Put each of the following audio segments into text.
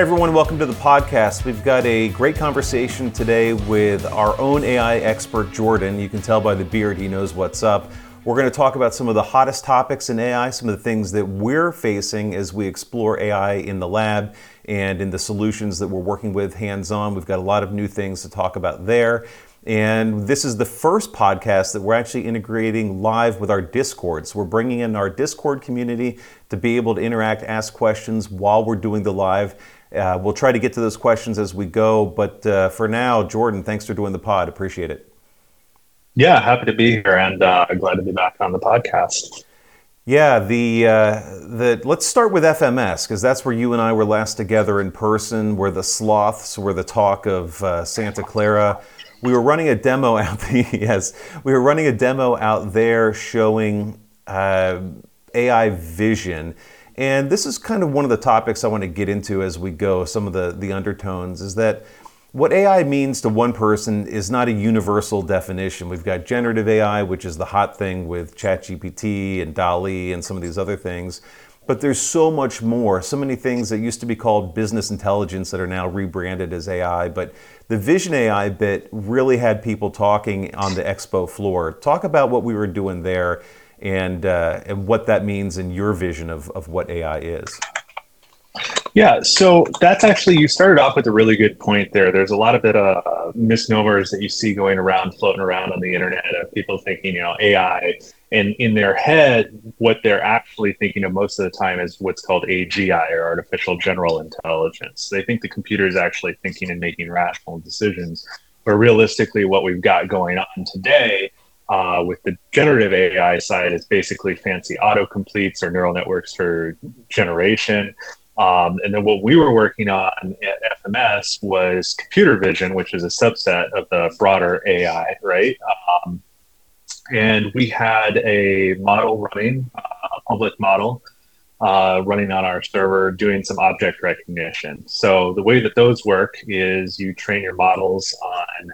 Everyone, welcome to the podcast. We've got a great conversation today with our own AI expert, Jordan. You can tell by the beard he knows what's up. We're going to talk about some of the hottest topics in AI, some of the things that we're facing as we explore AI in the lab and in the solutions that we're working with hands on. We've got a lot of new things to talk about there. And this is the first podcast that we're actually integrating live with our Discord. So we're bringing in our Discord community to be able to interact, ask questions while we're doing the live. Uh, we'll try to get to those questions as we go. But uh, for now, Jordan, thanks for doing the pod. Appreciate it. Yeah, happy to be here and uh, glad to be back on the podcast. Yeah, the uh, the let's start with FMS because that's where you and I were last together in person. Where the sloths were the talk of uh, Santa Clara. We were running a demo out. The, yes, we were running a demo out there showing uh, AI vision and this is kind of one of the topics I want to get into as we go, some of the, the undertones, is that what AI means to one person is not a universal definition. We've got generative AI, which is the hot thing with ChatGPT and DALL-E and some of these other things. But there's so much more, so many things that used to be called business intelligence that are now rebranded as AI. But the Vision AI bit really had people talking on the expo floor. Talk about what we were doing there and, uh, and what that means in your vision of, of what AI is. Yeah, so that's actually you started off with a really good point there. There's a lot of bit of uh, misnomers that you see going around, floating around on the internet of people thinking, you know, AI, and in their head, what they're actually thinking of most of the time is what's called AGI or artificial general intelligence. They think the computer is actually thinking and making rational decisions, but realistically, what we've got going on today uh, with the generative AI side, is basically fancy autocompletes or neural networks for generation. Um, and then what we were working on at FMS was computer vision, which is a subset of the broader AI, right? Um, and we had a model running, a public model, uh, running on our server doing some object recognition. So the way that those work is you train your models on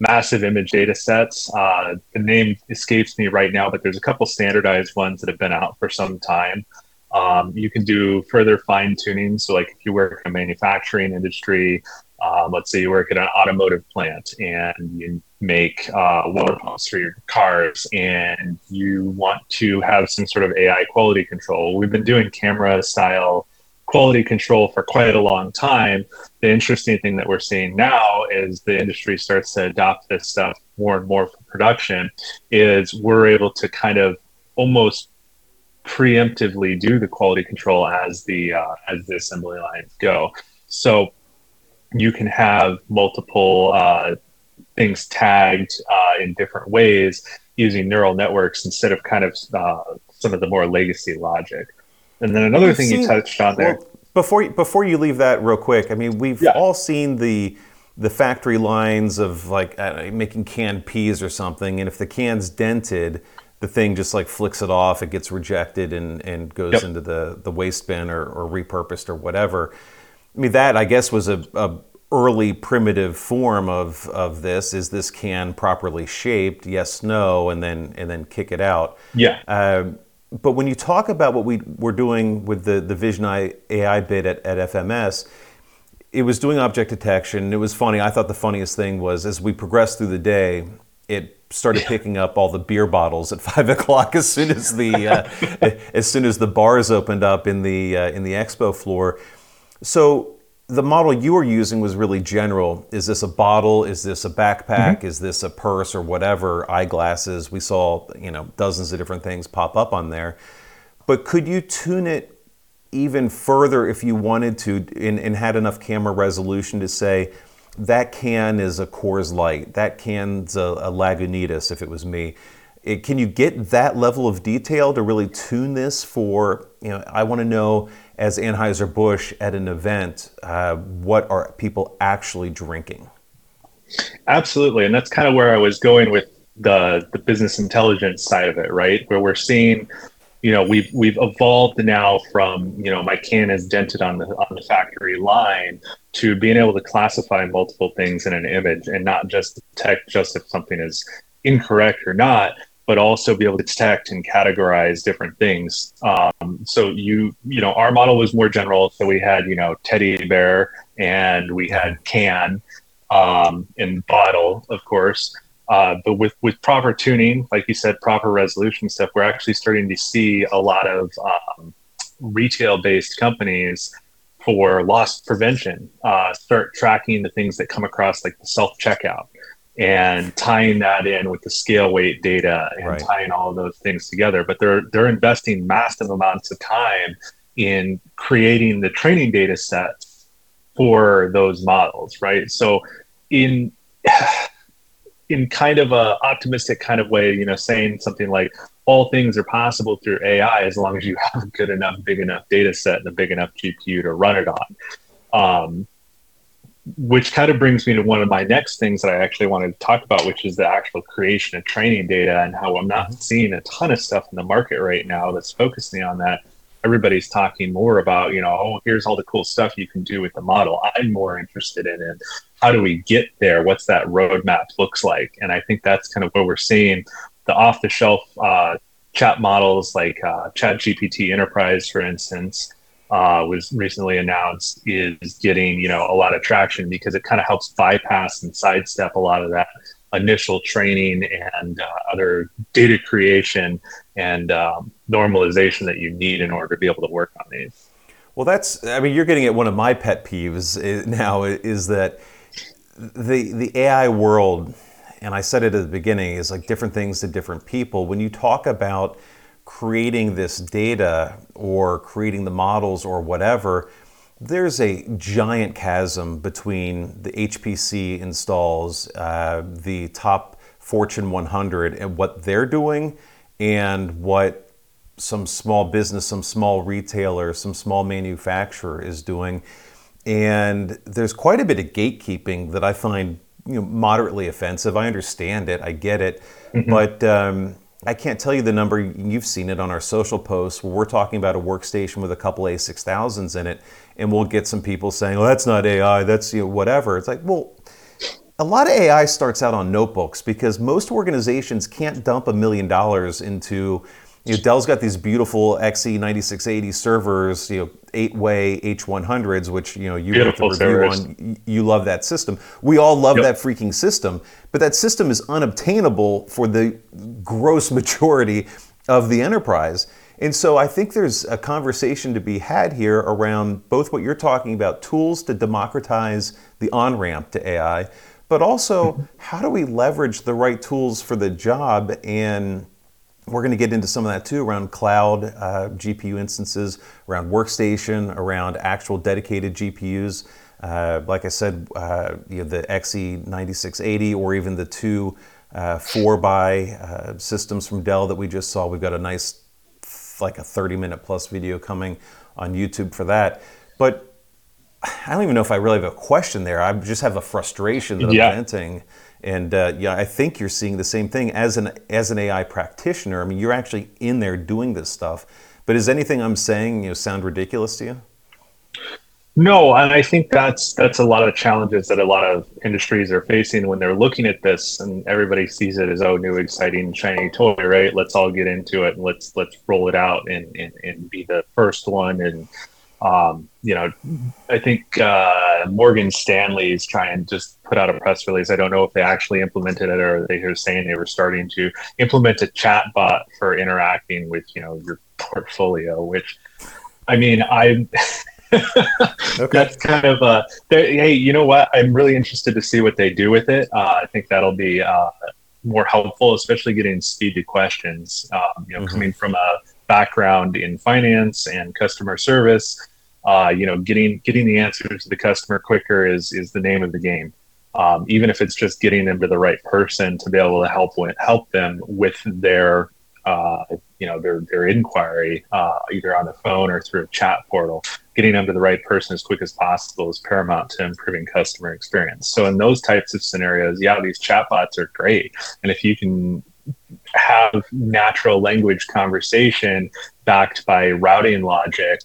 massive image data sets. Uh, the name escapes me right now, but there's a couple standardized ones that have been out for some time. Um, you can do further fine tuning. So, like if you work in a manufacturing industry, um, let's say you work at an automotive plant and you make uh, water pumps for your cars and you want to have some sort of AI quality control. We've been doing camera style quality control for quite a long time. The interesting thing that we're seeing now is the industry starts to adopt this stuff more and more for production is we're able to kind of almost preemptively do the quality control as the uh, as the assembly lines go. So you can have multiple uh, things tagged uh, in different ways using neural networks instead of kind of uh, some of the more legacy logic. And then another thing seen, you touched on there. Well, before before you leave that real quick, I mean, we've yeah. all seen the the factory lines of like uh, making canned peas or something, and if the can's dented, the thing just like flicks it off, it gets rejected and, and goes yep. into the, the waste bin or, or repurposed or whatever. I mean, that I guess was a, a early primitive form of, of this. Is this can properly shaped? Yes, no, and then and then kick it out. Yeah. Um, but when you talk about what we were doing with the, the Vision AI bit at, at FMS, it was doing object detection. It was funny. I thought the funniest thing was as we progressed through the day, it started picking up all the beer bottles at five o'clock as soon as the uh, as soon as the bars opened up in the uh, in the expo floor. So the model you were using was really general. Is this a bottle? Is this a backpack? Mm-hmm. Is this a purse or whatever? Eyeglasses. We saw you know dozens of different things pop up on there. But could you tune it even further if you wanted to and, and had enough camera resolution to say that can is a Coors Light, that can's a, a Lagunitas if it was me. It, can you get that level of detail to really tune this for, you know, I want to know as Anheuser-Busch at an event, uh, what are people actually drinking? Absolutely. And that's kind of where I was going with the, the business intelligence side of it, right? Where we're seeing, you know, we've, we've evolved now from, you know, my can is dented on the, on the factory line to being able to classify multiple things in an image and not just detect just if something is incorrect or not, but also be able to detect and categorize different things. Um, so you you know our model was more general. So we had you know teddy bear and we had can um, and bottle, of course. Uh, but with with proper tuning, like you said, proper resolution stuff, we're actually starting to see a lot of um, retail based companies for loss prevention uh, start tracking the things that come across like the self checkout and tying that in with the scale weight data and right. tying all of those things together. But they're they're investing massive amounts of time in creating the training data sets for those models, right? So in in kind of a optimistic kind of way, you know, saying something like all things are possible through AI as long as you have a good enough, big enough data set and a big enough GPU to run it on. Um, which kind of brings me to one of my next things that I actually wanted to talk about, which is the actual creation of training data and how I'm not mm-hmm. seeing a ton of stuff in the market right now that's focusing on that. Everybody's talking more about, you know, oh, here's all the cool stuff you can do with the model. I'm more interested in it. How do we get there? What's that roadmap looks like? And I think that's kind of what we're seeing. The off the shelf uh, chat models like uh, Chat GPT Enterprise, for instance, uh, was recently announced is getting you know a lot of traction because it kind of helps bypass and sidestep a lot of that initial training and uh, other data creation and um, normalization that you need in order to be able to work on these. Well, that's I mean you're getting at one of my pet peeves eh, now is that the the AI world, and I said it at the beginning, is like different things to different people. When you talk about creating this data or creating the models or whatever, there's a giant chasm between the HPC installs, uh, the top Fortune 100, and what they're doing, and what some small business, some small retailer, some small manufacturer is doing. And there's quite a bit of gatekeeping that I find you know, moderately offensive. I understand it, I get it, mm-hmm. but um, I can't tell you the number, you've seen it on our social posts we're talking about a workstation with a couple A6000s in it, and we'll get some people saying, well, that's not AI, that's you know, whatever. It's like, well, a lot of AI starts out on notebooks because most organizations can't dump a million dollars into you know, Dell's got these beautiful XE9680 servers, you know, eight-way H100s, which you know you beautiful wrote the review servers. on. You love that system. We all love yep. that freaking system, but that system is unobtainable for the gross majority of the enterprise. And so I think there's a conversation to be had here around both what you're talking about, tools to democratize the on-ramp to AI, but also how do we leverage the right tools for the job and we're going to get into some of that too around cloud uh, GPU instances, around workstation, around actual dedicated GPUs. Uh, like I said, uh, you know, the XE9680 or even the two uh, 4 by uh, systems from Dell that we just saw. We've got a nice, like a 30 minute plus video coming on YouTube for that. But I don't even know if I really have a question there. I just have a frustration that I'm venting. And uh, yeah, I think you're seeing the same thing as an as an AI practitioner. I mean, you're actually in there doing this stuff. But is anything I'm saying you know sound ridiculous to you? No, and I think that's that's a lot of challenges that a lot of industries are facing when they're looking at this, and everybody sees it as oh, new, exciting, shiny toy, right? Let's all get into it and let's let's roll it out and and, and be the first one and um, you know, I think uh, Morgan Stanley is trying to just put out a press release. I don't know if they actually implemented it or they were saying they were starting to implement a chat bot for interacting with, you know, your portfolio, which I mean, I okay. that's kind of uh hey, you know what? I'm really interested to see what they do with it. Uh, I think that'll be uh, more helpful, especially getting speed to questions. Um, you know, mm-hmm. coming from a background in finance and customer service, uh, you know, getting getting the answers to the customer quicker is is the name of the game. Um, even if it's just getting them to the right person to be able to help with, help them with their uh, you know their their inquiry uh, either on the phone or through a chat portal. Getting them to the right person as quick as possible is paramount to improving customer experience. So in those types of scenarios, yeah, these chatbots are great, and if you can have natural language conversation backed by routing logic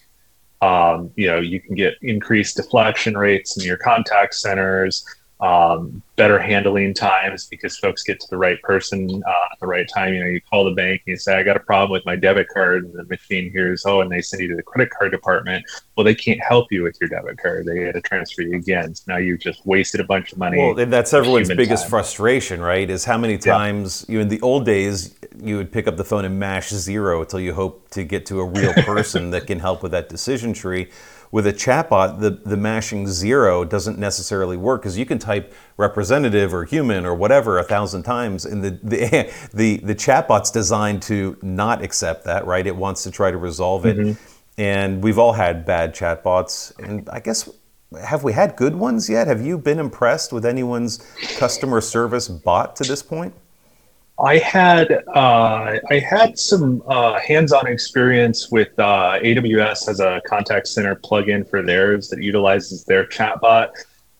um, you know you can get increased deflection rates in your contact centers um, better handling times because folks get to the right person uh, at the right time. You know, you call the bank and you say, I got a problem with my debit card, and the machine hears, oh, and they send you to the credit card department. Well, they can't help you with your debit card. They got to transfer you again. So now you've just wasted a bunch of money. Well, that's everyone's biggest time. frustration, right? Is how many times yeah. you in the old days you would pick up the phone and mash zero until you hope to get to a real person that can help with that decision tree with a chatbot, the, the mashing zero doesn't necessarily work because you can type representative or human or whatever a thousand times, and the, the, the, the chatbot's designed to not accept that, right? It wants to try to resolve it. Mm-hmm. And we've all had bad chatbots. And I guess, have we had good ones yet? Have you been impressed with anyone's customer service bot to this point? I had uh, I had some uh, hands-on experience with uh, AWS as a contact center plugin for theirs that utilizes their chatbot,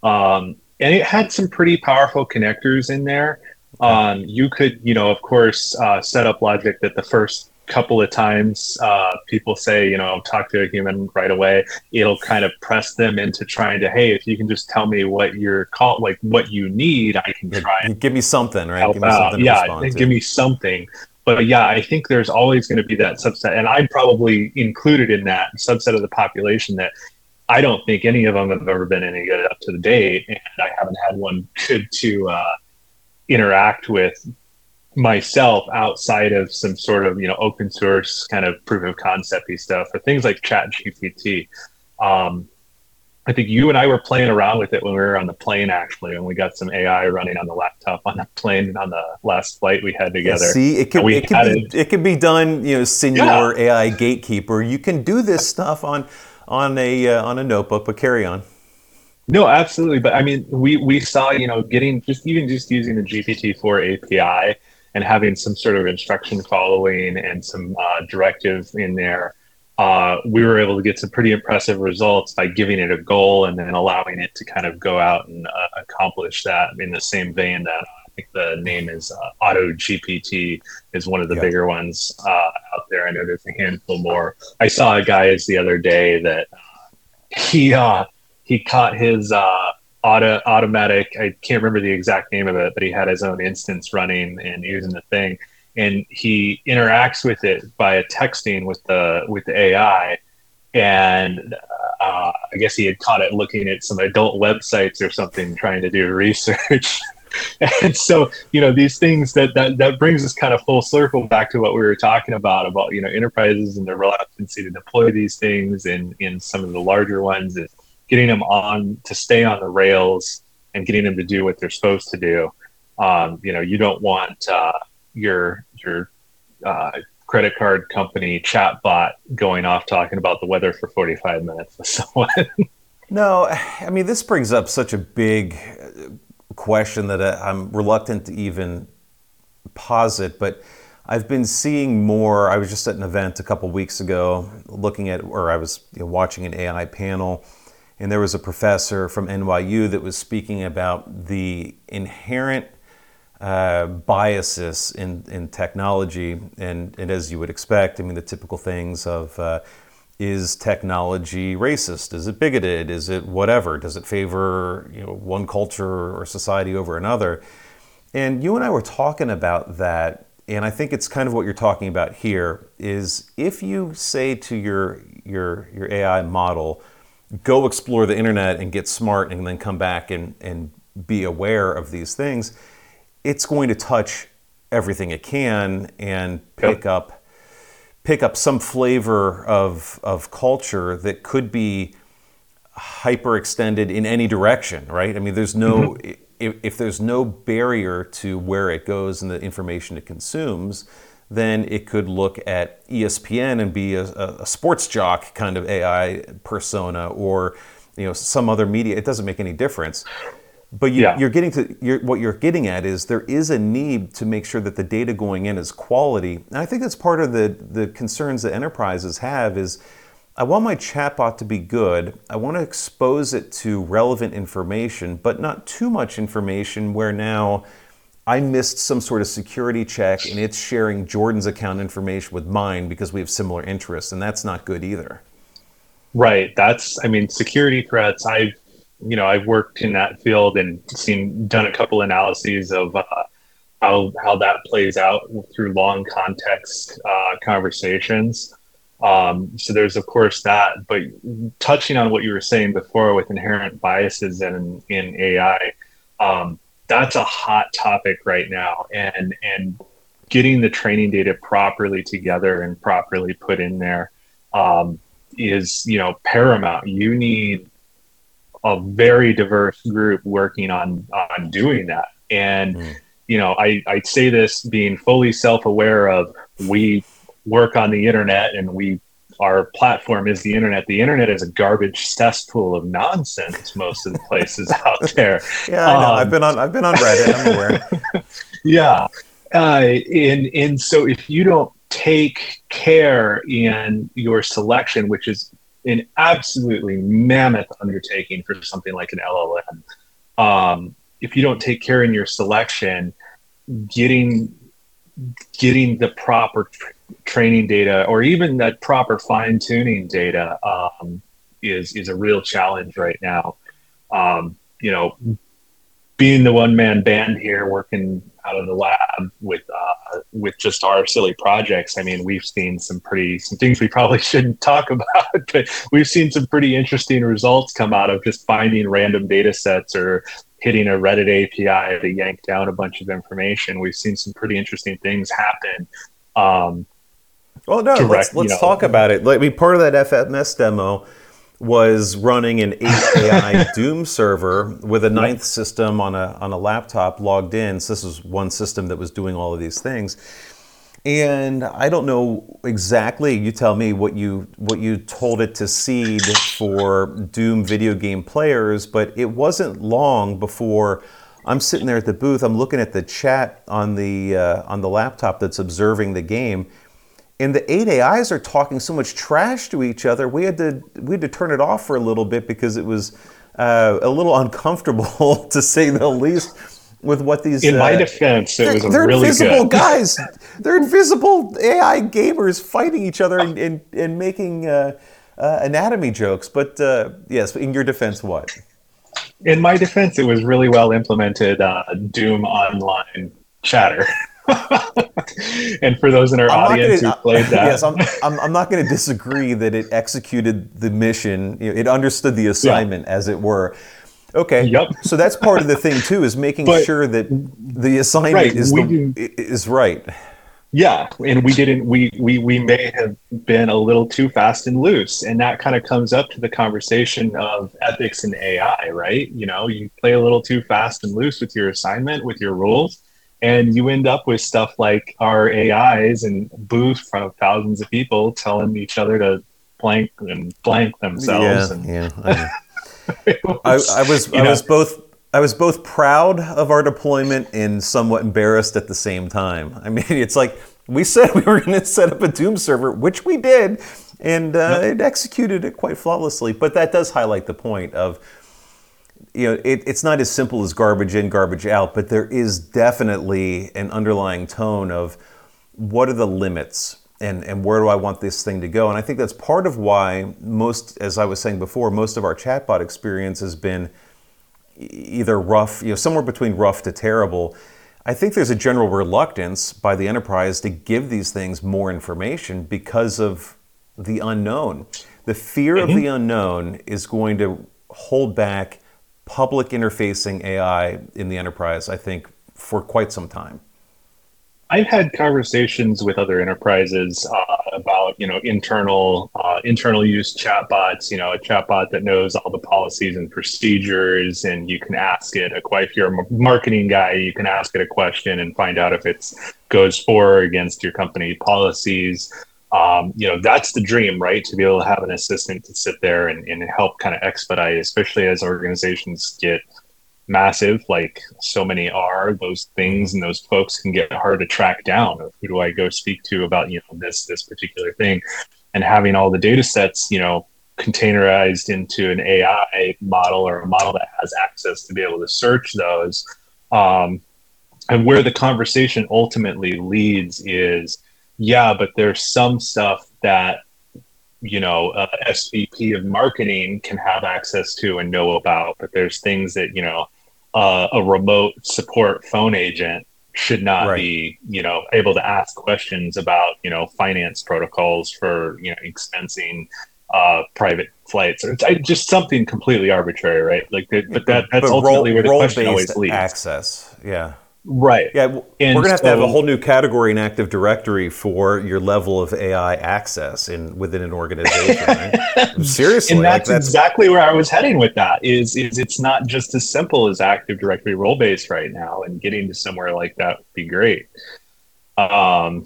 um, and it had some pretty powerful connectors in there. Um, you could, you know, of course, uh, set up logic that the first couple of times uh, people say, you know, talk to a human right away, it'll kind of press them into trying to, hey, if you can just tell me what you're called, like what you need, I can try. Give me something, right? Give me something yeah, give me something. But yeah, I think there's always going to be that subset, and I'm probably included in that subset of the population that I don't think any of them have ever been any good up to the date, and I haven't had one good to uh, interact with myself outside of some sort of you know open source kind of proof of concepty stuff or things like chat gpt um, i think you and i were playing around with it when we were on the plane actually and we got some ai running on the laptop on the plane on the last flight we had together see it can, it, can be, it can be done you know senior yeah. ai gatekeeper you can do this stuff on on a uh, on a notebook but carry on no, absolutely. But I mean, we we saw you know getting just even just using the GPT four API and having some sort of instruction following and some uh, directive in there, uh, we were able to get some pretty impressive results by giving it a goal and then allowing it to kind of go out and uh, accomplish that in the same vein that I think the name is uh, Auto GPT is one of the bigger ones uh, out there. I know there's a handful more. I saw a guy the other day that uh, he he caught his auto automatic. I can't remember the exact name of it, but he had his own instance running and using the thing, and he interacts with it by texting with the with the AI, and uh, I guess he had caught it looking at some adult websites or something, trying to do research. and so you know these things that, that that brings us kind of full circle back to what we were talking about about you know enterprises and their reluctancy to deploy these things and in some of the larger ones is getting them on to stay on the rails and getting them to do what they're supposed to do. Um, you know, you don't want uh, your your uh, credit card company chatbot going off talking about the weather for 45 minutes with someone. no, I mean this brings up such a big question that I'm reluctant to even posit, but. I've been seeing more. I was just at an event a couple weeks ago, looking at, or I was you know, watching an AI panel, and there was a professor from NYU that was speaking about the inherent uh, biases in, in technology. And, and as you would expect, I mean, the typical things of uh, is technology racist? Is it bigoted? Is it whatever? Does it favor you know, one culture or society over another? And you and I were talking about that. And I think it's kind of what you're talking about here is if you say to your, your, your AI model, go explore the internet and get smart and then come back and, and be aware of these things, it's going to touch everything it can and pick yep. up pick up some flavor of of culture that could be hyper extended in any direction, right? I mean, there's no mm-hmm. if, if there's no barrier to where it goes and the information it consumes, then it could look at ESPN and be a, a, sports jock kind of AI persona or you know some other media. It doesn't make any difference. But you, are getting to you're, what you're getting at is there is a need to make sure that the data going in is quality. And I think that's part of the the concerns that enterprises have is. I want my chatbot to be good. I want to expose it to relevant information, but not too much information where now I missed some sort of security check and it's sharing Jordan's account information with mine because we have similar interests, and that's not good either. Right. That's, I mean, security threats. I've you know I've worked in that field and seen done a couple analyses of uh, how how that plays out through long context uh, conversations. Um, so there's of course that, but touching on what you were saying before with inherent biases in in AI, um, that's a hot topic right now, and and getting the training data properly together and properly put in there um, is you know paramount. You need a very diverse group working on on doing that, and mm. you know I I say this being fully self aware of we work on the internet and we our platform is the internet. The internet is a garbage cesspool of nonsense most of the places out there. Yeah, I know. Um, I've been on I've been on Reddit. I'm aware. yeah. Uh, and and so if you don't take care in your selection, which is an absolutely mammoth undertaking for something like an LLM, um, if you don't take care in your selection, getting getting the proper training data or even that proper fine tuning data um, is is a real challenge right now. Um, you know, being the one man band here, working out of the lab with uh, with just our silly projects. I mean, we've seen some pretty some things we probably shouldn't talk about, but we've seen some pretty interesting results come out of just finding random data sets or hitting a Reddit API to yank down a bunch of information. We've seen some pretty interesting things happen. Um, well, no, direct, let's, let's you know, talk about it. Like, I mean, part of that FMS demo was running an 8AI Doom server with a ninth system on a, on a laptop logged in. So this was one system that was doing all of these things. And I don't know exactly. You tell me what you what you told it to seed for Doom video game players, but it wasn't long before I'm sitting there at the booth. I'm looking at the chat on the uh, on the laptop that's observing the game, and the eight AIs are talking so much trash to each other. We had to we had to turn it off for a little bit because it was uh, a little uncomfortable to say the least. With what these in uh, my defense, it was they're really invisible good. guys. They're invisible AI gamers fighting each other and, and, and making uh, uh, anatomy jokes. But uh, yes, in your defense, what? In my defense, it was really well implemented. Uh, Doom online chatter. and for those in our I'm audience gonna, who played that, yes, I'm, I'm, I'm not going to disagree that it executed the mission. It understood the assignment, yeah. as it were. Okay. Yep. So that's part of the thing too, is making but, sure that the assignment right, is the, is right. Yeah, and we didn't. We we we may have been a little too fast and loose, and that kind of comes up to the conversation of ethics and AI, right? You know, you play a little too fast and loose with your assignment, with your rules, and you end up with stuff like our AIs and booth from thousands of people telling each other to blank and blank themselves. Yeah, and yeah. I, was, I, I was I know, was both I was both proud of our deployment and somewhat embarrassed at the same time. I mean, it's like we said we were going to set up a Doom server, which we did, and uh, yep. it executed it quite flawlessly. But that does highlight the point of you know, it, it's not as simple as garbage in, garbage out, but there is definitely an underlying tone of what are the limits and, and where do I want this thing to go? And I think that's part of why most, as I was saying before, most of our chatbot experience has been either rough, you know, somewhere between rough to terrible. I think there's a general reluctance by the enterprise to give these things more information because of the unknown. The fear mm-hmm. of the unknown is going to hold back public interfacing AI in the enterprise, I think, for quite some time. I've had conversations with other enterprises uh, about you know internal uh, internal use chatbots. You know, a chatbot that knows all the policies and procedures, and you can ask it a question. If you're a marketing guy, you can ask it a question and find out if it goes for or against your company policies um, you know that's the dream right to be able to have an assistant to sit there and, and help kind of expedite especially as organizations get massive like so many are those things and those folks can get hard to track down who do i go speak to about you know this this particular thing. And having all the data sets you know containerized into an ai model or a model that has access to be able to search those um, and where the conversation ultimately leads is yeah, but there's some stuff that you know SVP of marketing can have access to and know about, but there's things that you know uh, a remote support phone agent should not right. be you know able to ask questions about you know finance protocols for you know expensing uh, private flights or just something completely arbitrary, right? Like, but that that's but ultimately role, where the question always leads. Access, yeah. Right. Yeah, and we're gonna have so, to have a whole new category in Active Directory for your level of AI access in within an organization. Right? Seriously, and that's, like that's, exactly where I was heading with that. Is is it's not just as simple as Active Directory role based right now, and getting to somewhere like that would be great. Um,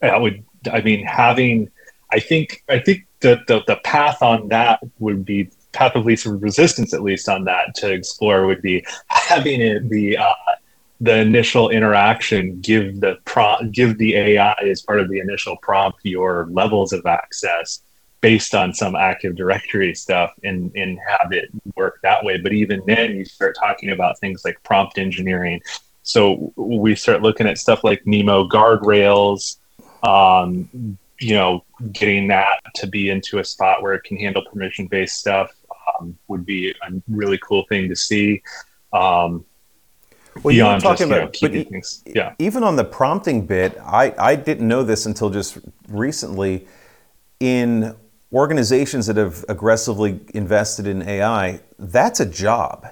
I would. I mean, having. I think. I think the the, the path on that would be path of least resistance, at least on that to explore, would be having it the uh, the initial interaction give the prompt give the AI as part of the initial prompt your levels of access based on some Active Directory stuff and and have it work that way. But even then, you start talking about things like prompt engineering. So we start looking at stuff like NeMo guardrails. Um, you know, getting that to be into a spot where it can handle permission based stuff um, would be a really cool thing to see. Um, well, beyond you talking just, about, you know, things. Yeah. Even on the prompting bit, I, I didn't know this until just recently. In organizations that have aggressively invested in AI, that's a job.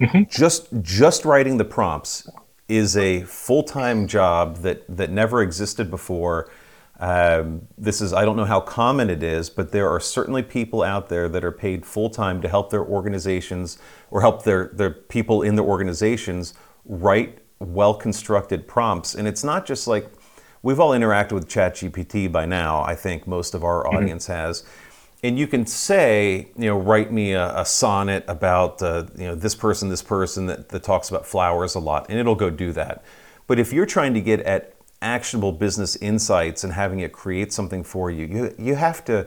Mm-hmm. Just just writing the prompts is a full time job that that never existed before. Um, this is, I don't know how common it is, but there are certainly people out there that are paid full time to help their organizations or help their, their people in their organizations write well constructed prompts. And it's not just like we've all interacted with ChatGPT by now, I think most of our mm-hmm. audience mm-hmm. has. And you can say, you know, write me a, a sonnet about, uh, you know, this person, this person that, that talks about flowers a lot, and it'll go do that. But if you're trying to get at actionable business insights and having it create something for you. You you have to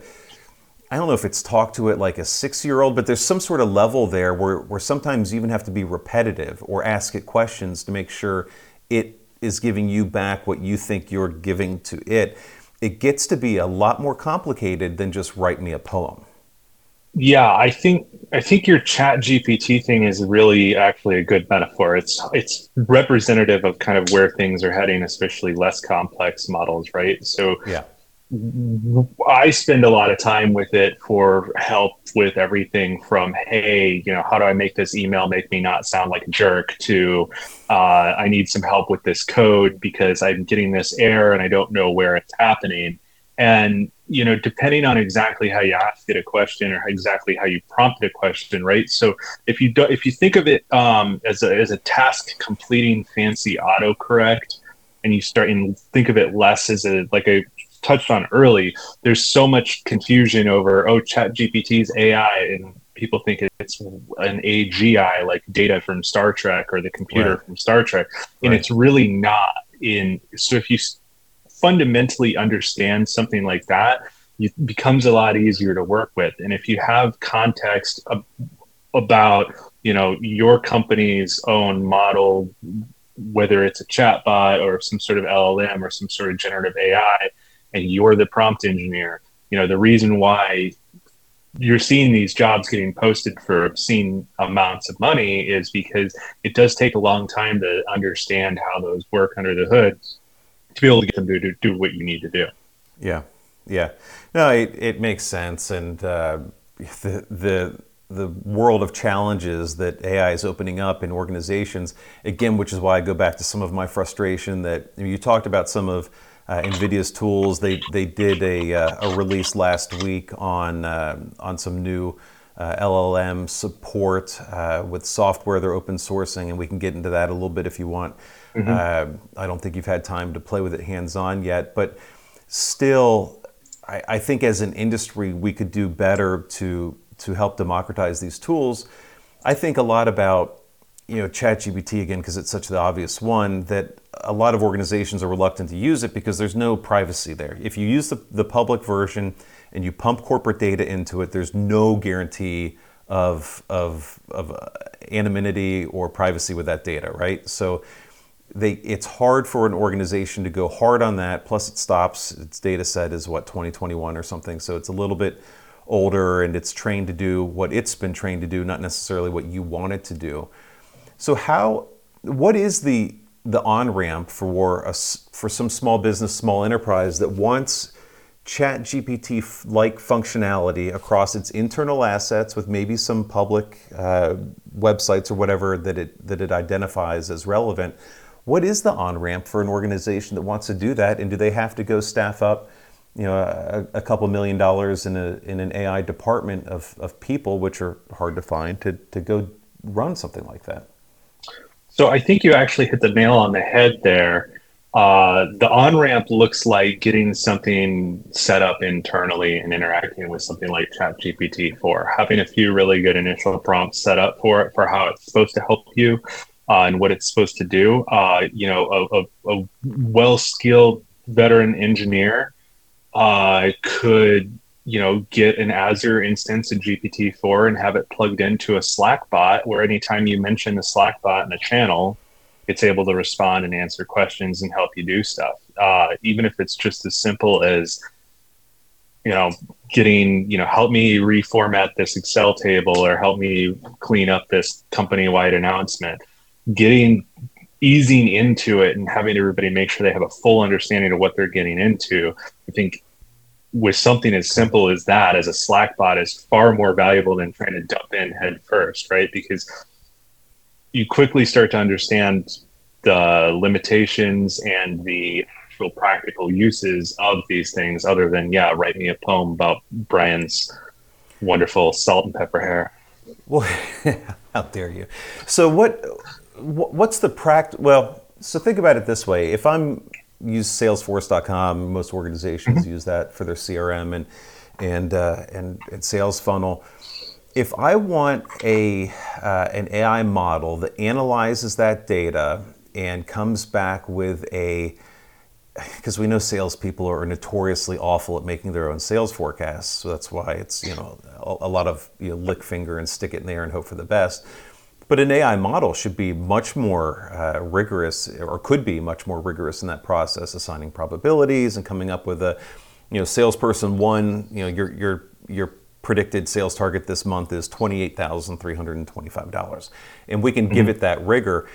I don't know if it's talk to it like a six year old, but there's some sort of level there where, where sometimes you even have to be repetitive or ask it questions to make sure it is giving you back what you think you're giving to it. It gets to be a lot more complicated than just write me a poem. Yeah, I think I think your chat GPT thing is really actually a good metaphor. It's it's representative of kind of where things are heading, especially less complex models, right? So yeah. I spend a lot of time with it for help with everything from, hey, you know, how do I make this email make me not sound like a jerk to uh, I need some help with this code because I'm getting this error and I don't know where it's happening. And you know, depending on exactly how you ask it a question or exactly how you prompt a question, right? So if you do, if you think of it um, as a as a task completing fancy autocorrect, and you start and think of it less as a like I touched on early, there's so much confusion over oh, Chat GPT's AI, and people think it's an AGI like data from Star Trek or the computer right. from Star Trek, and right. it's really not. In so if you fundamentally understand something like that, it becomes a lot easier to work with. And if you have context ab- about, you know, your company's own model, whether it's a chatbot or some sort of LLM or some sort of generative AI, and you're the prompt engineer, you know, the reason why you're seeing these jobs getting posted for obscene amounts of money is because it does take a long time to understand how those work under the hood to be able to get them to do, do what you need to do. Yeah, yeah. No, it, it makes sense, and uh, the the the world of challenges that AI is opening up in organizations again, which is why I go back to some of my frustration that you talked about some of. Uh, NVIDIA's tools. They they did a, uh, a release last week on uh, on some new uh, LLM support uh, with software they're open sourcing, and we can get into that a little bit if you want. Mm-hmm. Uh, I don't think you've had time to play with it hands on yet, but still, I, I, think as an industry, we could do better to to help democratize these tools. I think a lot about you know ChatGPT again because it's such the obvious one that a lot of organizations are reluctant to use it because there's no privacy there. If you use the, the public version and you pump corporate data into it, there's no guarantee of, of, of uh, anonymity or privacy with that data, right? So they it's hard for an organization to go hard on that. Plus, it stops. Its data set is what 2021 or something, so it's a little bit older, and it's trained to do what it's been trained to do, not necessarily what you want it to do. So, how what is the the on ramp for a, for some small business, small enterprise that wants chat gpt like functionality across its internal assets with maybe some public uh, websites or whatever that it that it identifies as relevant. What is the on ramp for an organization that wants to do that? And do they have to go staff up you know a, a couple million dollars in a in an ai department of, of people which are hard to find to, to go run something like that? So i think you actually hit the nail on the head there uh, the on ramp looks like getting something set up internally and interacting with something like ChatGPT for having a few really good initial prompts set up for it for how it's supposed to help you uh, and what it's supposed to do. Uh, you know, a, a, a well skilled veteran engineer uh, could you know get an azure instance of gpt-4 and have it plugged into a slack bot where anytime you mention the slack bot in a channel it's able to respond and answer questions and help you do stuff. Uh, even if it's just as simple as, you know, getting, you know, help me reformat this Excel table or help me clean up this company wide announcement. Getting easing into it and having everybody make sure they have a full understanding of what they're getting into. I think with something as simple as that, as a Slack bot, is far more valuable than trying to dump in head first, right? Because you quickly start to understand the limitations and the actual practical uses of these things other than yeah write me a poem about brian's wonderful salt and pepper hair. Well how dare you. So what what's the pract well so think about it this way. If i'm use salesforce.com most organizations mm-hmm. use that for their crm and and uh, and, and sales funnel if I want a, uh, an AI model that analyzes that data and comes back with a, because we know salespeople are notoriously awful at making their own sales forecasts, so that's why it's you know a, lot of you know, lick finger and stick it in there and hope for the best. But an AI model should be much more uh, rigorous, or could be much more rigorous in that process, assigning probabilities and coming up with a, you know, salesperson one, you know, your your your predicted sales target this month is $28,325. And we can mm-hmm. give it that rigor.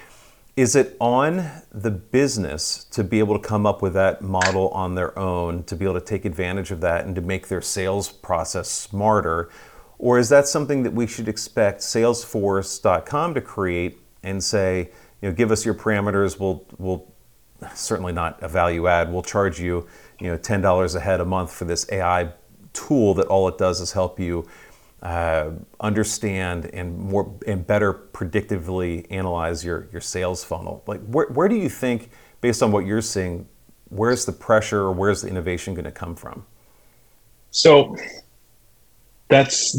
Is it on the business to be able to come up with that model on their own, to be able to take advantage of that and to make their sales process smarter? Or is that something that we should expect Salesforce.com to create and say, you know, give us your parameters, we'll, we'll certainly not a value add, we'll charge you, you know, $10 a head a month for this AI tool that all it does is help you uh, understand and more and better predictively analyze your your sales funnel. Like where where do you think, based on what you're seeing, where's the pressure or where's the innovation going to come from? So that's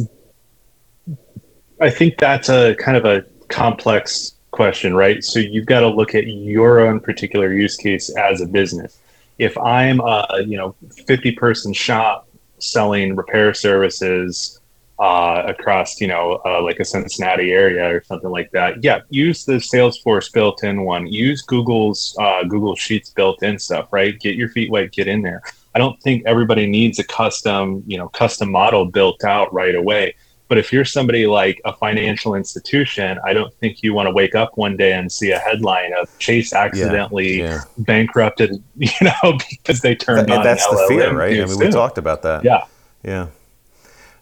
I think that's a kind of a complex question, right? So you've got to look at your own particular use case as a business. If I'm a you know 50 person shop selling repair services uh, across, you know, uh, like a Cincinnati area or something like that, yeah, use the Salesforce built-in one. Use Google's uh, Google Sheets built-in stuff, right? Get your feet wet, get in there. I don't think everybody needs a custom, you know, custom model built out right away. But if you're somebody like a financial institution, I don't think you want to wake up one day and see a headline of Chase accidentally yeah, yeah. bankrupted, you know, because they turned that, on. That's the fear, right? I mean, soon. we talked about that. Yeah, yeah,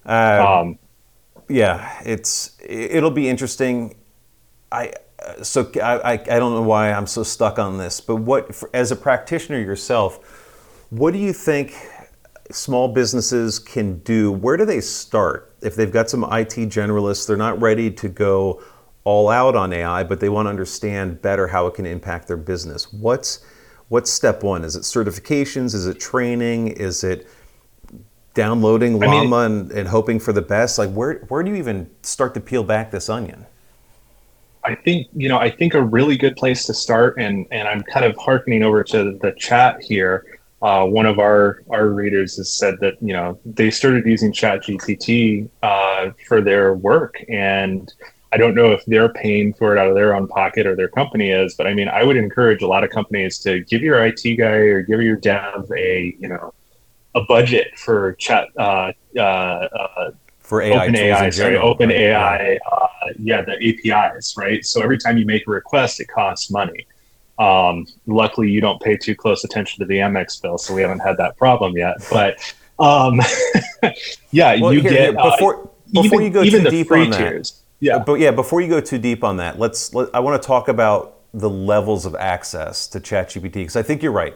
um, um, yeah. It's it'll be interesting. I so I, I don't know why I'm so stuck on this, but what as a practitioner yourself, what do you think small businesses can do? Where do they start? If they've got some IT generalists, they're not ready to go all out on AI, but they want to understand better how it can impact their business. What's what's step one? Is it certifications? Is it training? Is it downloading I Llama mean, and, and hoping for the best? Like where where do you even start to peel back this onion? I think you know I think a really good place to start, and and I'm kind of harkening over to the chat here uh, one of our our readers has said that you know they started using chat gpt uh, for their work and I don't know if they're paying for it out of their own pocket or their company is, but I mean, I would encourage a lot of companies to give your IT guy or give your dev a you know a budget for chat uh, uh, uh, for AI, open AI, sorry, open right? AI. Uh, yeah, the APIs, right? So every time you make a request, it costs money. Um, luckily, you don't pay too close attention to the Amex bill, so we haven't had that problem yet. But um, yeah, well, you here, get here, before uh, before even, you go even too deep on tiers. that. Yeah, but yeah, before you go too deep on that, let's. Let, I want to talk about the levels of access to ChatGPT because I think you're right.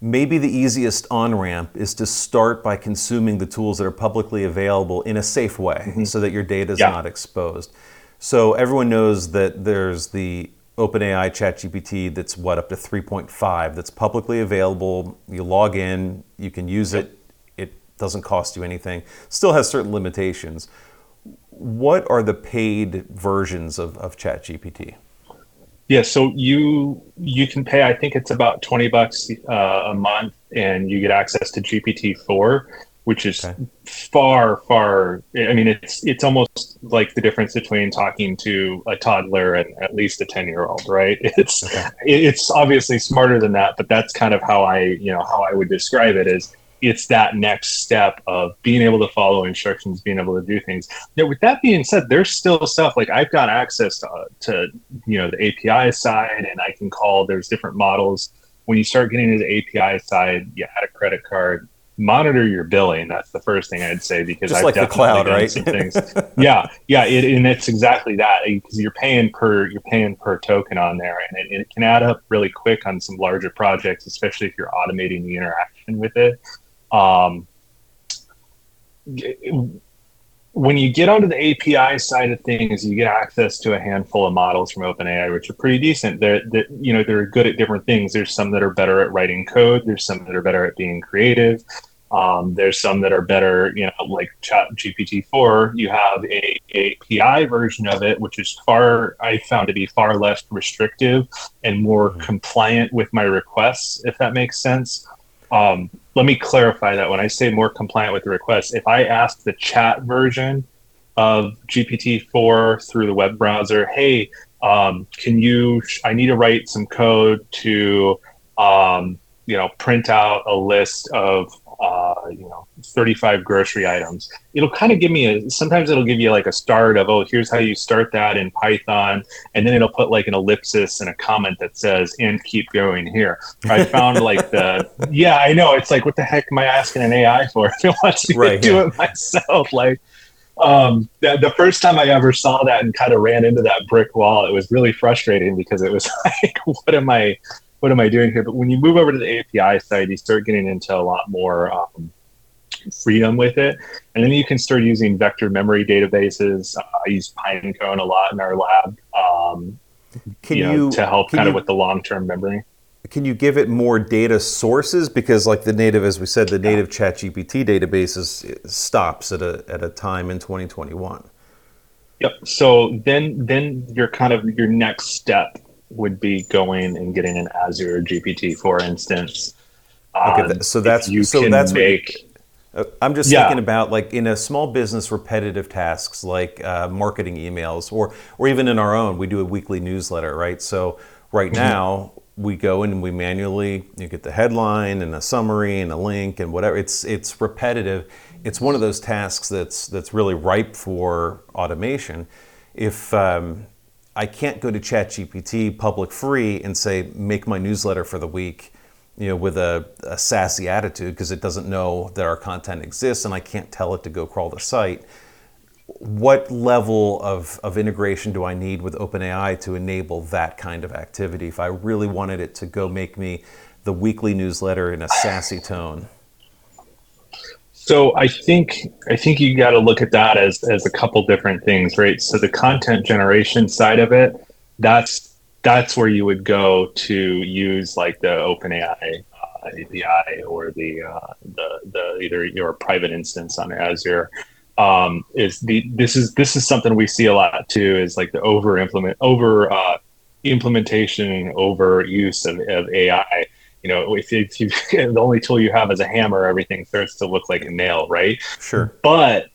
Maybe the easiest on ramp is to start by consuming the tools that are publicly available in a safe way mm-hmm. so that your data is yeah. not exposed. So everyone knows that there's the OpenAI ChatGPT that's what up to 3.5 that's publicly available. You log in, you can use it. It doesn't cost you anything. Still has certain limitations. What are the paid versions of, of ChatGPT? Yeah, so you you can pay. I think it's about twenty bucks uh, a month, and you get access to GPT four, which is okay. far far. I mean, it's it's almost like the difference between talking to a toddler and at least a ten year old, right? It's okay. it's obviously smarter than that, but that's kind of how I you know how I would describe it is it's that next step of being able to follow instructions, being able to do things. Now, with that being said, there's still stuff like I've got access to, to you know the API side, and I can call. There's different models. When you start getting to the API side, you add a credit card. Monitor your billing. That's the first thing I'd say because just I've like the cloud, right? Some things. yeah, yeah, it, and it's exactly that because you're paying per you're paying per token on there, and it, it can add up really quick on some larger projects, especially if you're automating the interaction with it. Um, when you get onto the API side of things, you get access to a handful of models from OpenAI, which are pretty decent. They're, they're, you know they're good at different things. There's some that are better at writing code. There's some that are better at being creative. Um, there's some that are better, you know, like Chat GPT four. You have a, a API version of it, which is far I found to be far less restrictive and more mm-hmm. compliant with my requests, if that makes sense. Um, let me clarify that when I say more compliant with the requests, if I ask the chat version of GPT-4 through the web browser, hey, um, can you, I need to write some code to, um, you know, print out a list of uh, you know 35 grocery items. It'll kind of give me a sometimes it'll give you like a start of oh here's how you start that in python and then it'll put like an ellipsis and a comment that says and keep going here. I found like the yeah i know it's like what the heck am i asking an ai for if it wants me right, to do it myself? Like um, the, the, first time I ever saw that and kind of ran into that brick wall, it was really frustrating because it was like, what am I, what am I doing here? But when you move over to the API side, you start getting into a lot more um, freedom with it. And then you can start using vector memory databases. Uh, I use Pinecone a lot in our lab um, can you, know, to help kind you, of with the long term memory. Can you give it more data sources? Because, like the native, as we said, the native. ChatGPT database stops at a, at a time in 2021. Yep. So then, then your kind of your next step would be going and getting an Azure GPT, for instance. Okay, um, so that's you so that's make. What, uh, I'm just yeah. thinking about like in a small business, repetitive tasks like uh, marketing emails, or or even in our own, we do a weekly newsletter, right? So right mm-hmm. now we go and we manually you get the headline and a summary and a link and whatever. It's it's repetitive. It's one of those tasks that's that's really ripe for automation. If um, I can't go to ChatGPT public free and say, make my newsletter for the week, you know, with a, a sassy attitude because it doesn't know that our content exists and I can't tell it to go crawl the site. What level of, of integration do I need with OpenAI to enable that kind of activity if I really wanted it to go make me the weekly newsletter in a sassy tone? So I think I think you got to look at that as as a couple different things, right? So the content generation side of it, that's that's where you would go to use like the OpenAI uh, API or the uh, the the either your private instance on Azure. Um, is the this is this is something we see a lot too is like the over implement over uh, implementation over use of, of AI you know, if, if you the only tool you have is a hammer, everything starts to look like a nail, right? Sure. But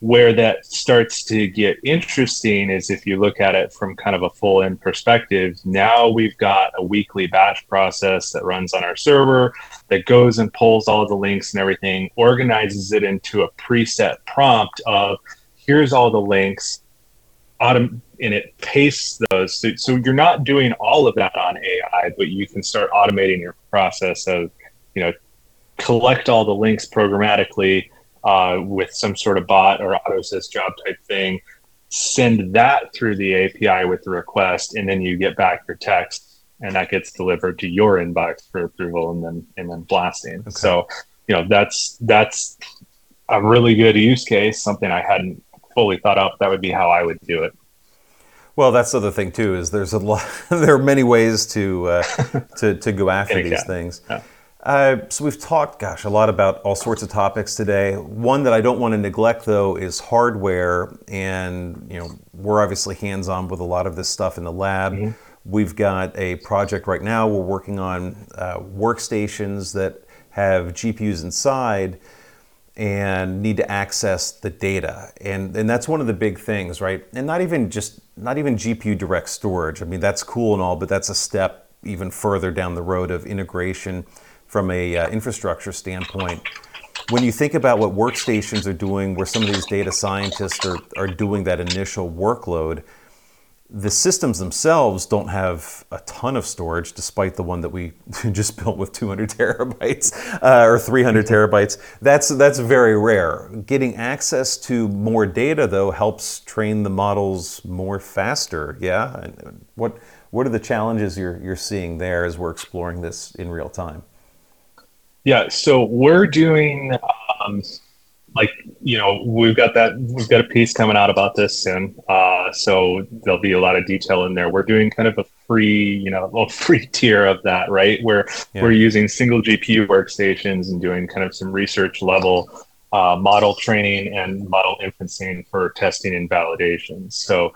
Where that starts to get interesting is if you look at it from kind of a full end perspective. Now we've got a weekly batch process that runs on our server that goes and pulls all the links and everything, organizes it into a preset prompt of here's all the links, autom- and it pastes those. So, so you're not doing all of that on AI, but you can start automating your process of, you know, collect all the links programmatically uh, with some sort of bot or autosys job type thing, send that through the API with the request, and then you get back your text, and that gets delivered to your inbox for approval, and then and then blasting. Okay. So, you know, that's that's a really good use case. Something I hadn't fully thought up. That would be how I would do it. Well, that's the other thing too. Is there's a lot. there are many ways to uh, to to go after these things. Yeah. Uh, so we've talked, gosh, a lot about all sorts of topics today. One that I don't want to neglect, though, is hardware, and you know we're obviously hands-on with a lot of this stuff in the lab. Mm-hmm. We've got a project right now. We're working on uh, workstations that have GPUs inside and need to access the data, and and that's one of the big things, right? And not even just not even GPU direct storage. I mean, that's cool and all, but that's a step even further down the road of integration from a uh, infrastructure standpoint. When you think about what workstations are doing, where some of these data scientists are, are doing that initial workload, the systems themselves don't have a ton of storage, despite the one that we just built with 200 terabytes uh, or 300 terabytes. That's that's very rare. Getting access to more data, though, helps train the models more faster. Yeah. And what what are the challenges you're you're seeing there as we're exploring this in real time? Yeah, so we're doing um, like you know we've got that we've got a piece coming out about this soon. Uh, so there'll be a lot of detail in there. We're doing kind of a free you know a free tier of that, right? Where yeah. we're using single GPU workstations and doing kind of some research level uh, model training and model inferencing for testing and validation. So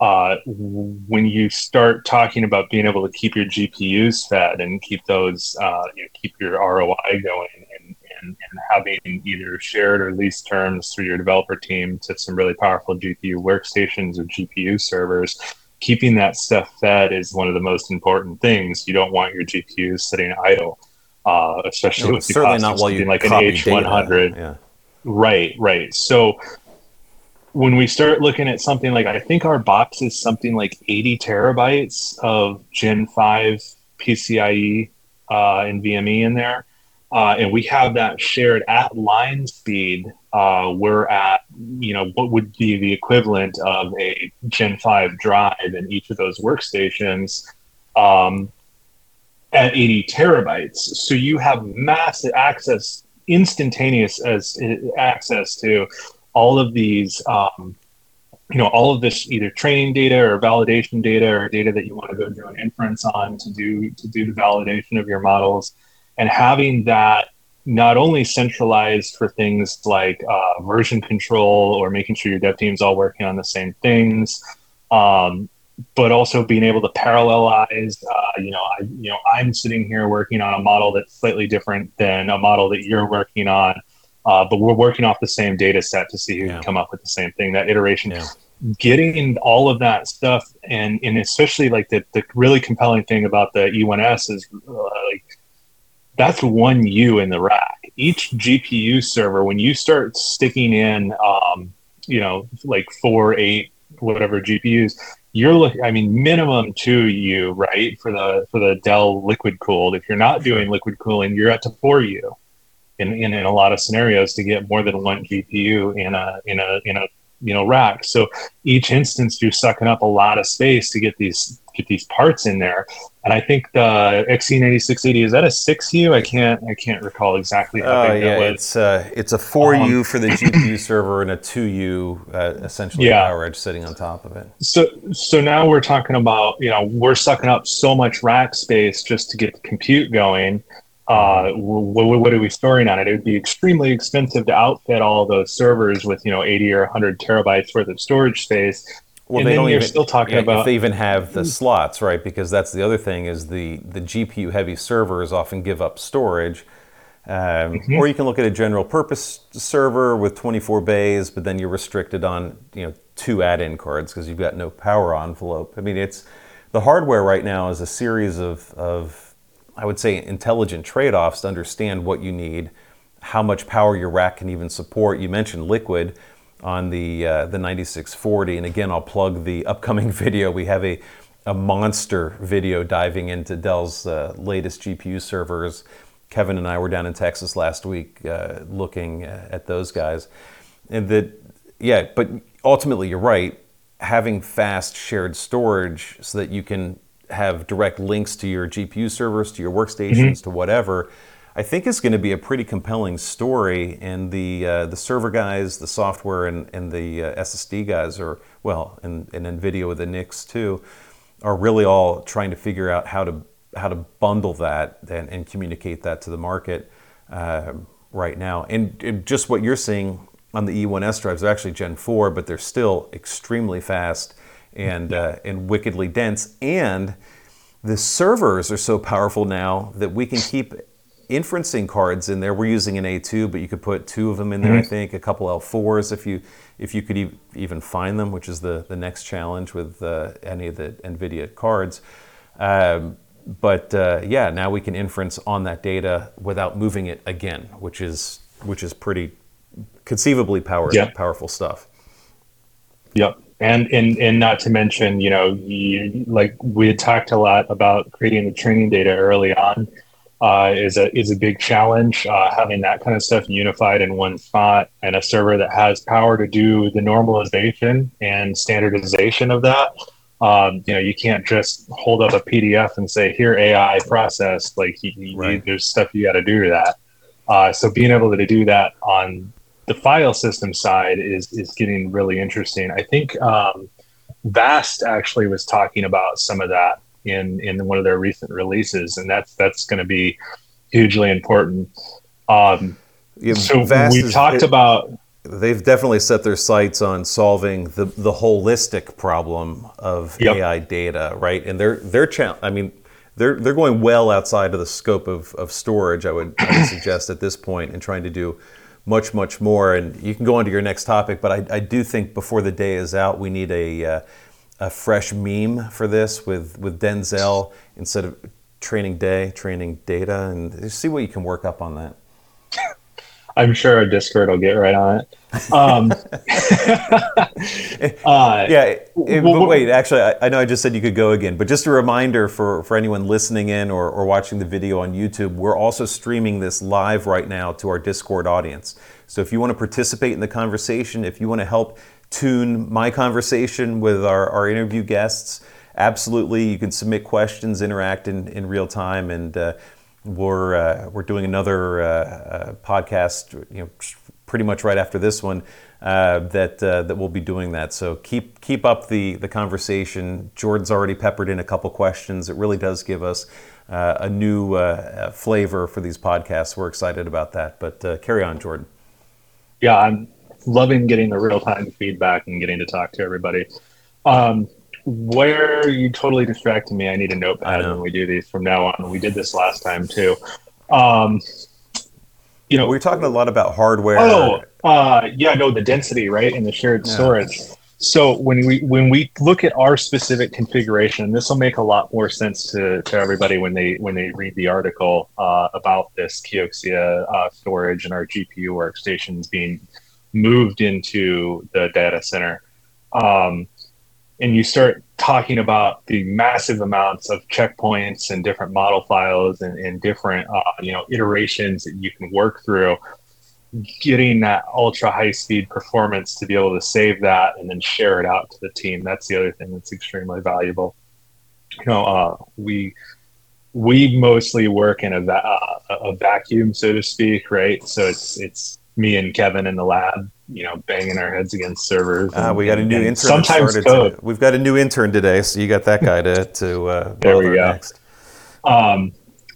uh, when you start talking about being able to keep your GPUs fed and keep those, uh, you know, keep your ROI going and, and, having either shared or leased terms through your developer team to some really powerful GPU workstations or GPU servers, keeping that stuff fed is one of the most important things. You don't want your GPUs sitting idle, uh, especially no, with the cost of something like an H100. Yeah. Right, right. So when we start looking at something like I think our box is something like 80 terabytes of Gen 5 PCIe uh, and NVMe in there. Uh, and we have that shared at line speed. Uh, we're at, you know, what would be the equivalent of a Gen 5 drive in each of those workstations um, at 80 terabytes. So you have massive access, instantaneous as access to all of these, um, you know, all of this either training data or validation data or data that you want to go do an inference on to do to do the validation of your models, and having that not only centralized for things like uh, version control or making sure your dev team's all working on the same things, um, but also being able to parallelize. Uh, you know, I you know I'm sitting here working on a model that's slightly different than a model that you're working on. Uh, but we're working off the same data set to see who yeah. can come up with the same thing. That iteration, yeah. getting all of that stuff, and and especially like the the really compelling thing about the E1S is uh, like that's one U in the rack. Each GPU server, when you start sticking in, um, you know, like four, eight, whatever GPUs, you're looking. I mean, minimum two U, right, for the for the Dell liquid cooled. If you're not doing liquid cooling, you're at to four U in, in, in a lot of scenarios to get more than one GPU in a in a in a you know rack. So each instance you're sucking up a lot of space to get these get these parts in there. And I think the XE9680 is that a six U? I can't I can't recall exactly how uh, yeah, that was. It's uh, it's a four U um, for the GPU server and a two U uh, essentially yeah. PowerEdge sitting on top of it. So so now we're talking about you know we're sucking up so much rack space just to get the compute going uh, what, what, are we storing on it? It would be extremely expensive to outfit all those servers with you know 80 or 100 terabytes worth of storage space. Well, and they don't even, still talking yeah, about if they even have the slots, right? Because that's the other thing is the the GPU heavy servers often give up storage. Um, mm-hmm. Or you can look at a general purpose server with 24 bays, but then you're restricted on you know two add-in cards because you've got no power envelope. I mean, it's the hardware right now is a series of, of I would say, intelligent trade-offs to understand what you need, how much power your rack can even support. You mentioned liquid on the uh, the 9640, and again, I'll plug the upcoming video. We have a a monster video diving into Dell's uh, latest GPU servers Kevin and I were down in Texas last week uh, looking at those guys. And that, yeah, but ultimately you're right. Having fast shared storage so that you can have direct links to your GPU servers, to your workstations, mm-hmm. to whatever, I think is going to be a pretty compelling story. And the uh, the server guys, the software, and, and the uh, SSD guys are well, and, and NVIDIA with the NICs too, are really all trying to figure out how to how to bundle that and, and communicate that to the market uh, right now. And, and, just what you're seeing on the E1S drives, they're actually Gen 4, but they're still extremely fast and, uh, and wickedly dense. And the servers are so powerful now that we can keep inferencing cards in there. We're using an A2, but you could put two of them in there, mm-hmm. I think, a couple L4s if you if you could e- even find them, which is the, the next challenge with uh, any of the NVIDIA cards. Um, but uh, yeah, now we can inference on that data without moving it again, which is which is pretty conceivably power, yep. powerful stuff. Yep. And, and and not to mention, you know, you, like we had talked a lot about creating the training data early on uh, is a is a big challenge. Uh, having that kind of stuff unified in one spot and a server that has power to do the normalization and standardization of that um, you know, you can't just hold up a PDF and say, "Here, AI process." Like, you, you, right. there's stuff you got to do to that. Uh, so, being able to do that on the file system side is is getting really interesting. I think um, Vast actually was talking about some of that in in one of their recent releases, and that's that's going to be hugely important. Um, yeah, so Vast we talked it, about they've definitely set their sights on solving the, the holistic problem of yep. AI data, right? And they're they're cha- I mean, they're they're going well outside of the scope of, of storage. I would, I would suggest at this point, and trying to do much much more. And you can go on to your next topic, but I, I do think before the day is out, we need a uh, a fresh meme for this with with Denzel instead of training day, training data, and see what you can work up on that. I'm sure our Discord will get right on it. Um, uh, yeah, it, but wait, actually, I, I, know I just said you could go again, but just a reminder for, for anyone listening in or, or watching the video on YouTube, we're also streaming this live right now to our Discord audience. So if you want to participate in the conversation, if you want to help tune my conversation with our, our interview guests, absolutely, you can submit questions, interact in, in real time, and uh, we're uh, we're doing another uh, uh, podcast, you know, pretty much right after this one. Uh, that uh, that we'll be doing that. So keep keep up the the conversation. Jordan's already peppered in a couple questions. It really does give us a new flavor for these podcasts. We're excited about that. But carry on, Jordan. Yeah, I'm loving getting the real time feedback and getting to talk to everybody. Um, where you totally distracted me. I need a notepad when we do these from now on. We did this last time too. Um, you know, we are talking a lot about hardware. Oh, uh, yeah, no, the density, right, and the shared yeah. storage. So when we when we look at our specific configuration, this will make a lot more sense to, to everybody when they when they read the article uh, about this Kioxia uh, storage and our GPU workstations being moved into the data center. Um, and you start talking about the massive amounts of checkpoints and different model files and, and different uh, you know iterations that you can work through. Getting that ultra high speed performance to be able to save that and then share it out to the team that's the other thing that's extremely valuable. You know uh, we we mostly work in a, va- uh, a vacuum so to speak right? So it's it's me and kevin in the lab you know, banging our heads against servers. Ah, and, we got a new intern. Sometimes code. To, we've got a new intern today, so you got that guy to to. Uh, there we go. Next. Um,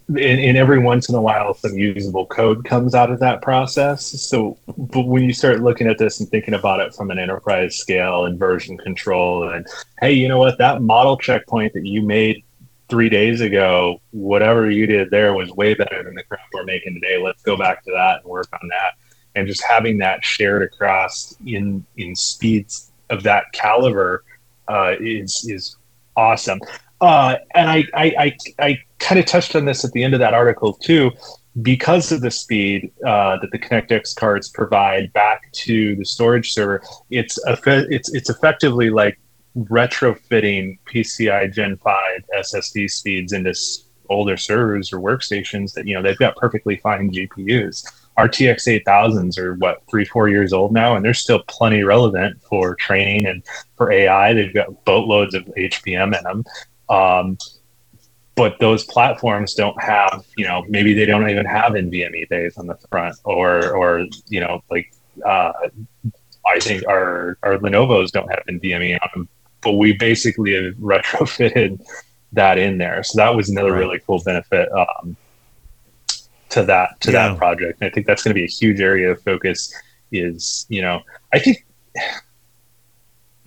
and, and, every once in a while, some usable code comes out of that process. So, but when you start looking at this and thinking about it from an enterprise scale and version control, and hey, you know what? That model checkpoint that you made three days ago, whatever you did there was way better than the crap we're making today. Let's go back to that and work on that. And just having that shared across in in speeds of that caliber uh, is is awesome. Uh, and I I, I, I kind of touched on this at the end of that article too, because of the speed uh, that the ConnectX cards provide back to the storage server. It's it's it's effectively like retrofitting PCI Gen 5 SSD speeds into older servers or workstations that, you know, they've got perfectly fine GPUs. RTX 8000s are what, three, four years old now, and they're still plenty relevant for training and for AI. They've got boatloads of HBM in them. Um, but those platforms don't have, you know, maybe they don't even have NVMe bays on the front or, or, you know, like, uh, I think our, our Lenovo's don't have NVMe on them but we basically have retrofitted that in there. So that was another right. really cool benefit um, to that to yeah. that project. And I think that's going to be a huge area of focus. Is you know I think.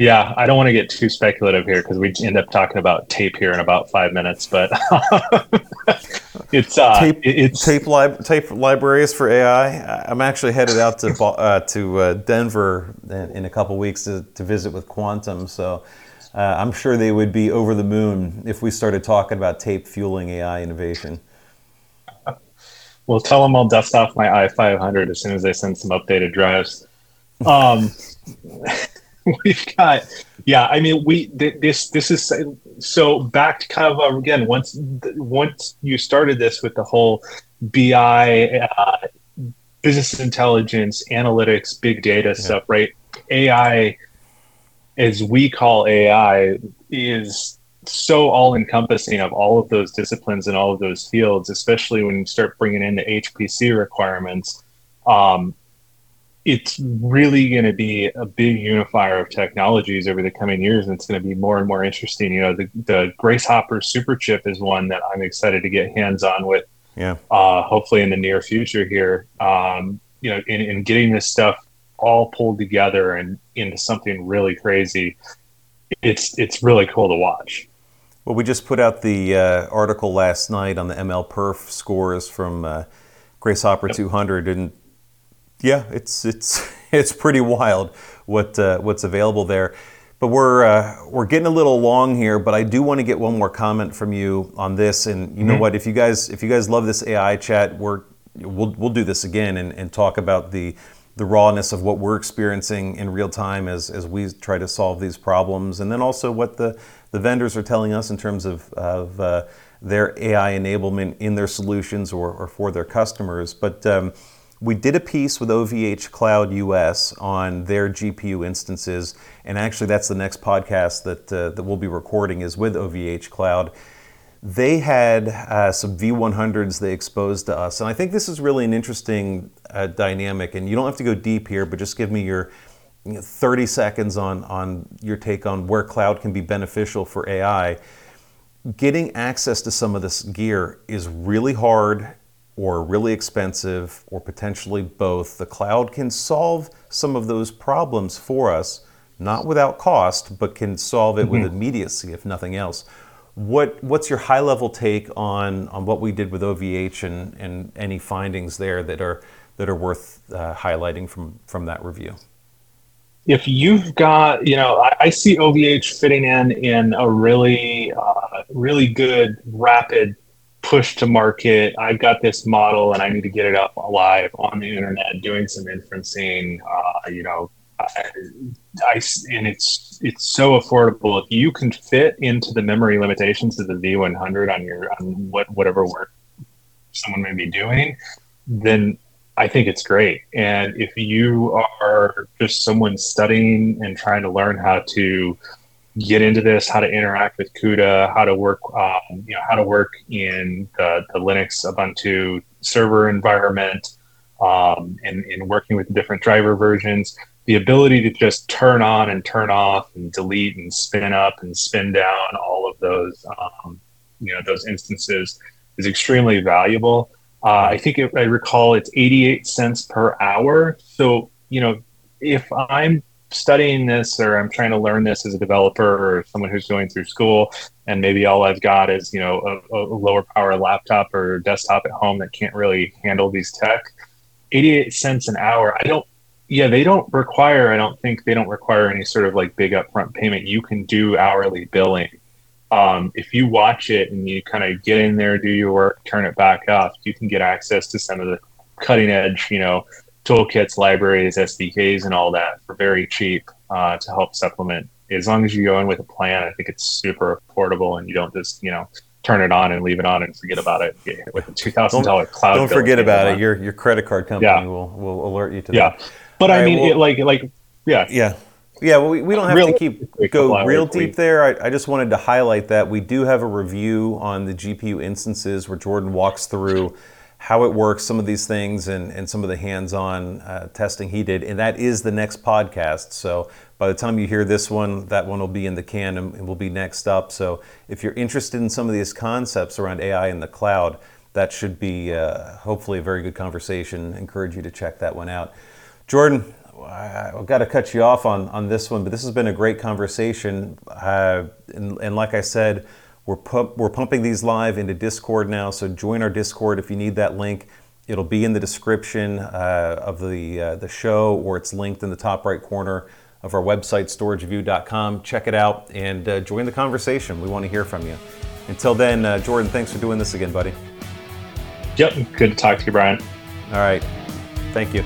Yeah, I don't want to get too speculative here because we end up talking about tape here in about five minutes, but it's uh, tape, it's tape, lib- tape libraries for AI. I'm actually headed out to uh, to uh, Denver in, in, a couple weeks to, to visit with Quantum, so uh, I'm sure they would be over the moon if we started talking about tape fueling AI innovation. Well, tell them I'll dust off my i500 as soon as they send some updated drives. Um, we've got, yeah. I mean, we this this is so back to kind of uh, again once once you started this with the whole BI, uh, business intelligence, analytics, big data yeah. stuff, right? AI as we call AI is so all encompassing of all of those disciplines and all of those fields, especially when you start bringing in the HPC requirements. Um, it's really going to be a big unifier of technologies over the coming years, and it's going to be more and more interesting. You know, the, the Grace Hopper super chip is one that I'm excited to get hands on with. Yeah. Uh, hopefully in the near future here. Um, you know, in, in getting this stuff all pulled together and into something really crazy. It's it's really cool to watch. Well, we just put out the uh, article last night on the ML Perf scores from uh, Grace Hopper yep. 200, and yeah, it's it's it's pretty wild what uh, what's available there. But we're uh, we're getting a little long here, but I do want to get one more comment from you on this. And you know mm-hmm. what? If you guys if you guys love this AI chat, we're we'll we'll do this again and, and talk about the the rawness of what we're experiencing in real time as, as we try to solve these problems, and then also what the, the vendors are telling us in terms of, of uh, their AI enablement in their solutions or, or for their customers. But um, we did a piece with OVH Cloud US on their GPU instances, and actually that's the next podcast that, uh, that we'll be recording is with OVH Cloud they had uh, some V100s they exposed to us. And I think this is really an interesting uh, dynamic. And you don't have to go deep here, but just give me your you know, 30 seconds on, on your take on where cloud can be beneficial for AI. Getting access to some of this gear is really hard or really expensive or potentially both. The cloud can solve some of those problems for us, not without cost, but can solve it mm-hmm. with immediacy, if nothing else. What what's your high level take on on what we did with OVH and and any findings there that are that are worth uh, highlighting from from that review? If you've got, you know, I, I see OVH fitting in in a really uh, really good rapid push to market. I've got this model and I need to get it up live on the internet, doing some inferencing. Uh, you know, I, and it's it's so affordable. If you can fit into the memory limitations of the V100 on your on what whatever work someone may be doing, then I think it's great. And if you are just someone studying and trying to learn how to get into this, how to interact with CUDA, how to work, um, you know, how to work in the, the Linux Ubuntu server environment, um, and, and working with different driver versions, the ability to just turn on and turn off and delete and spin up and spin down all of those um, you know those instances is extremely valuable Uh, i think if i recall it's 88 cents per hour so you know if i'm studying this or I'm trying to learn this as a developer or someone who's going through school, and maybe all I've got is you know a, a lower power laptop or desktop at home that can't really handle these tech. 88 cents an hour. I don't yeah, they don't require, I don't think they don't require any sort of like big upfront payment. You can do hourly billing. Um, if you watch it and you kind of get in there, do your work, turn it back off, you can get access to some of the cutting edge, you know, toolkits, libraries, SDKs, and all that for very cheap uh, to help supplement. As long as you go in with a plan, I think it's super affordable and you don't just, you know, turn it on and leave it on and forget about it. Get hit with a two thousand dollar cloud. Don't forget about it. Your your credit card company Yeah. will will alert you to Yeah, that. but All I right, mean, well- it, like like yeah, Yeah. Yeah, well, we, we don't have to keep go real deep there. I, I just wanted to highlight that we do have a review on the GPU instances where Jordan walks through how it works, some of these things, and, and some of the hands-on uh, testing he did, and that is the next podcast. So by the time you hear this one, that one will be in the can and, and will be next up. So if you're interested in some of these concepts around AI in the cloud, that should be uh, hopefully a very good conversation. Encourage you to check that one out. Jordan, I- I've got to cut you off on, on this one, but this has been a great conversation. Uh, and, and like I said, we're, pump, we're pumping these live into Discord now, so join our Discord if you need that link. It'll be in the description uh, of the, uh, the show, or it's linked in the top right corner of our website, storagereview.com. Check it out and uh, join the conversation. We want to hear from you. Until then, uh, Jordan, thanks for doing this again, buddy. yep. Good to talk to you, Brian. All right. Thank you.